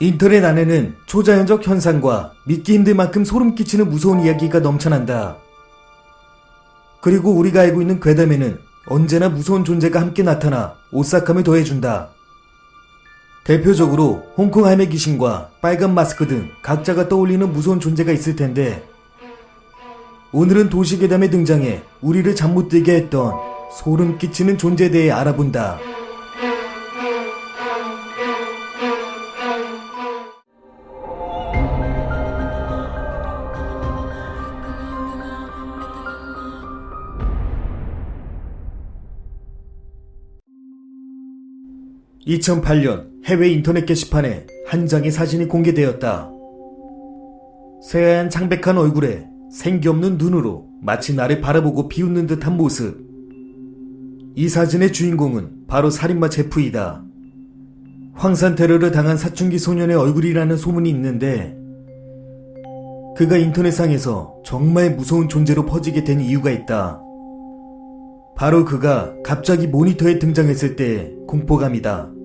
인터넷 안에는 초자연적 현상과 믿기 힘들 만큼 소름 끼치는 무서운 이야기가 넘쳐난다. 그리고 우리가 알고 있는 괴담에는 언제나 무서운 존재가 함께 나타나 오싹함을 더해준다. 대표적으로 홍콩 할매 귀신과 빨간 마스크 등 각자가 떠올리는 무서운 존재가 있을 텐데 오늘은 도시괴담에 등장해 우리를 잠 못 들게 했던 소름 끼치는 존재에 대해 알아본다. 2008년 해외 인터넷 게시판에 한 장의 사진이 공개되었다. 새하얀 창백한 얼굴에 생기 없는 눈으로 마치 나를 바라보고 비웃는 듯한 모습. 이 사진의 주인공은 바로 살인마 제프이다. 황산 테러를 당한 사춘기 소년의 얼굴이라는 소문이 있는데 그가 인터넷상에서 정말 무서운 존재로 퍼지게 된 이유가 있다. 바로 그가 갑자기 모니터에 등장했을 때의 공포감이다.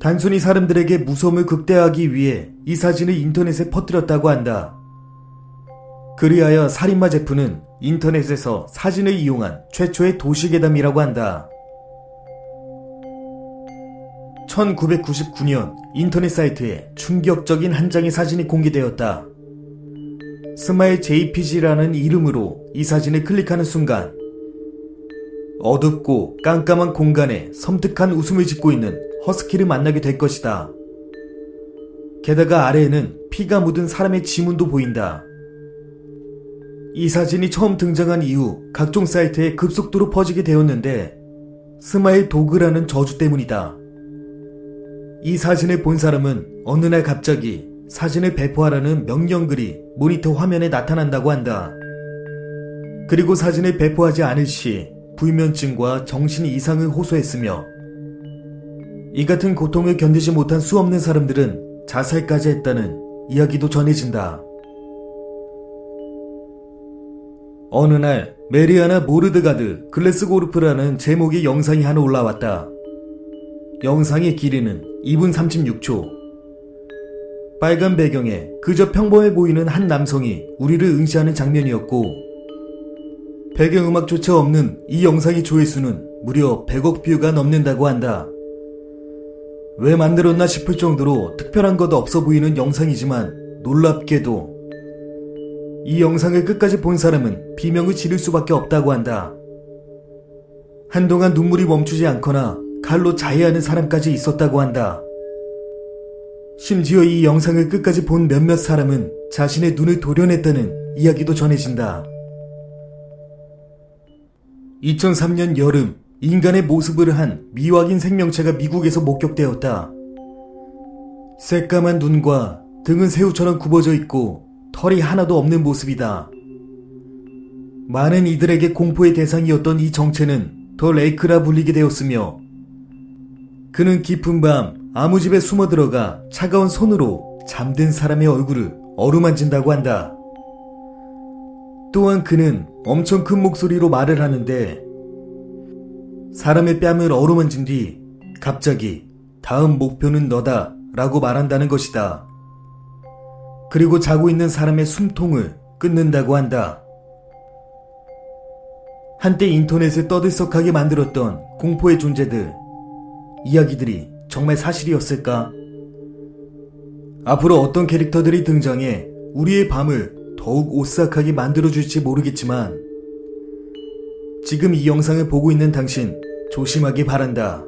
단순히 사람들에게 무서움을 극대화하기 위해 이 사진을 인터넷에 퍼뜨렸다고 한다. 그리하여 살인마 제프는 인터넷에서 사진을 이용한 최초의 도시괴담이라고 한다. 1999년 인터넷 사이트에 충격적인 한 장의 사진이 공개되었다. Smile JPG라는 이름으로 이 사진을 클릭하는 순간 어둡고 깜깜한 공간에 섬뜩한 웃음을 짓고 있는 허스키를 만나게 될 것이다. 게다가 아래에는 피가 묻은 사람의 지문도 보인다. 이 사진이 처음 등장한 이후 각종 사이트에 급속도로 퍼지게 되었는데 Smile Dog라는 저주 때문이다. 이 사진을 본 사람은 어느 날 갑자기 사진을 배포하라는 명령글이 모니터 화면에 나타난다고 한다. 그리고 사진을 배포하지 않을 시 불면증과 정신 이상을 호소했으며 이 같은 고통을 견디지 못한 수없는 사람들은 자살까지 했다는 이야기도 전해진다. 어느 날 메리아나 모르드가드 글래스 고르프라는 제목의 영상이 하나 올라왔다. 영상의 길이는 2분 36초. 빨간 배경에 그저 평범해 보이는 한 남성이 우리를 응시하는 장면이었고 배경음악조차 없는 이 영상의 조회수는 무려 100억 뷰가 넘는다고 한다. 왜 만들었나 싶을 정도로 특별한 것도 없어 보이는 영상이지만 놀랍게도 이 영상을 끝까지 본 사람은 비명을 지를 수밖에 없다고 한다. 한동안 눈물이 멈추지 않거나 칼로 자해하는 사람까지 있었다고 한다. 심지어 이 영상을 끝까지 본 몇몇 사람은 자신의 눈을 도려냈다는 이야기도 전해진다. 2003년 여름 인간의 모습을 한 미확인 생명체가 미국에서 목격되었다. 새까만 눈과 등은 새우처럼 굽어져 있고 털이 하나도 없는 모습이다. 많은 이들에게 공포의 대상이었던 이 정체는 더 레이크라 불리게 되었으며 그는 깊은 밤 아무 집에 숨어 들어가 차가운 손으로 잠든 사람의 얼굴을 어루만진다고 한다. 또한 그는 엄청 큰 목소리로 말을 하는데 사람의 뺨을 어루만진 뒤 갑자기 다음 목표는 너다 라고 말한다는 것이다. 그리고 자고 있는 사람의 숨통을 끊는다고 한다. 한때 인터넷을 떠들썩하게 만들었던 공포의 존재들, 이야기들이 정말 사실이었을까? 앞으로 어떤 캐릭터들이 등장해 우리의 밤을 더욱 오싹하게 만들어줄지 모르겠지만 지금 이 영상을 보고 있는 당신 조심하기 바란다.